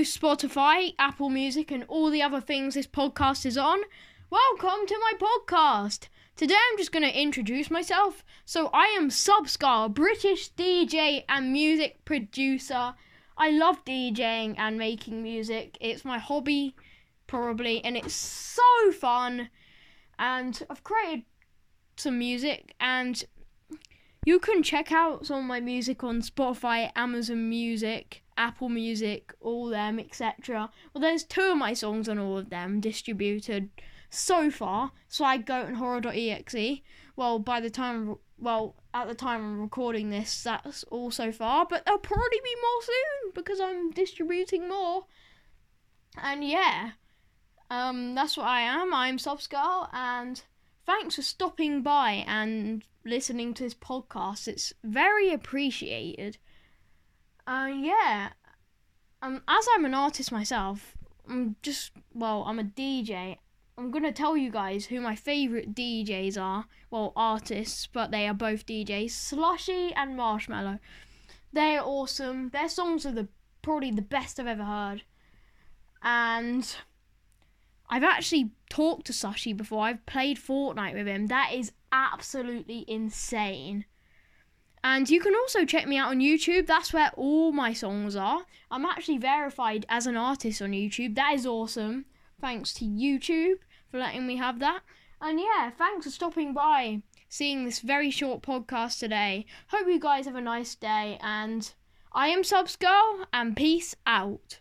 Spotify, Apple Music, and all the other things this podcast is on. Welcome to my podcast. Today I'm just going to introduce myself. So, I am Subscar, British DJ and music producer. I love DJing and making music. It's my hobby, probably, and it's so fun. And I've created some music, and you can check out some of my music on Spotify, Amazon Music, Apple Music, all them, etc. Well, there's two of my songs on all of them distributed so far. Swag Goat and Horror.exe. Well, by the time, well, at the time I'm recording this, that's all so far. But there'll probably be more soon because I'm distributing more. And yeah, um, that's what I am. I'm Subscar, and thanks for stopping by and listening to this podcast. It's very appreciated. Uh, yeah. Um, as I'm an artist myself, I'm just well, I'm a DJ. I'm gonna tell you guys who my favorite DJs are. Well, artists, but they are both DJs. Slushii and Marshmello. They're awesome. Their songs are the probably the best I've ever heard. And I've actually talked to Slushii before. I've played Fortnite with him. That is absolutely insane. And you can also check me out on YouTube. That's where all my songs are. I'm actually verified as an artist on YouTube. That is awesome. Thanks to YouTube for letting me have that. And yeah, thanks for stopping by, seeing this very short podcast today. Hope you guys have a nice day. And I am Subs Girl, and peace out.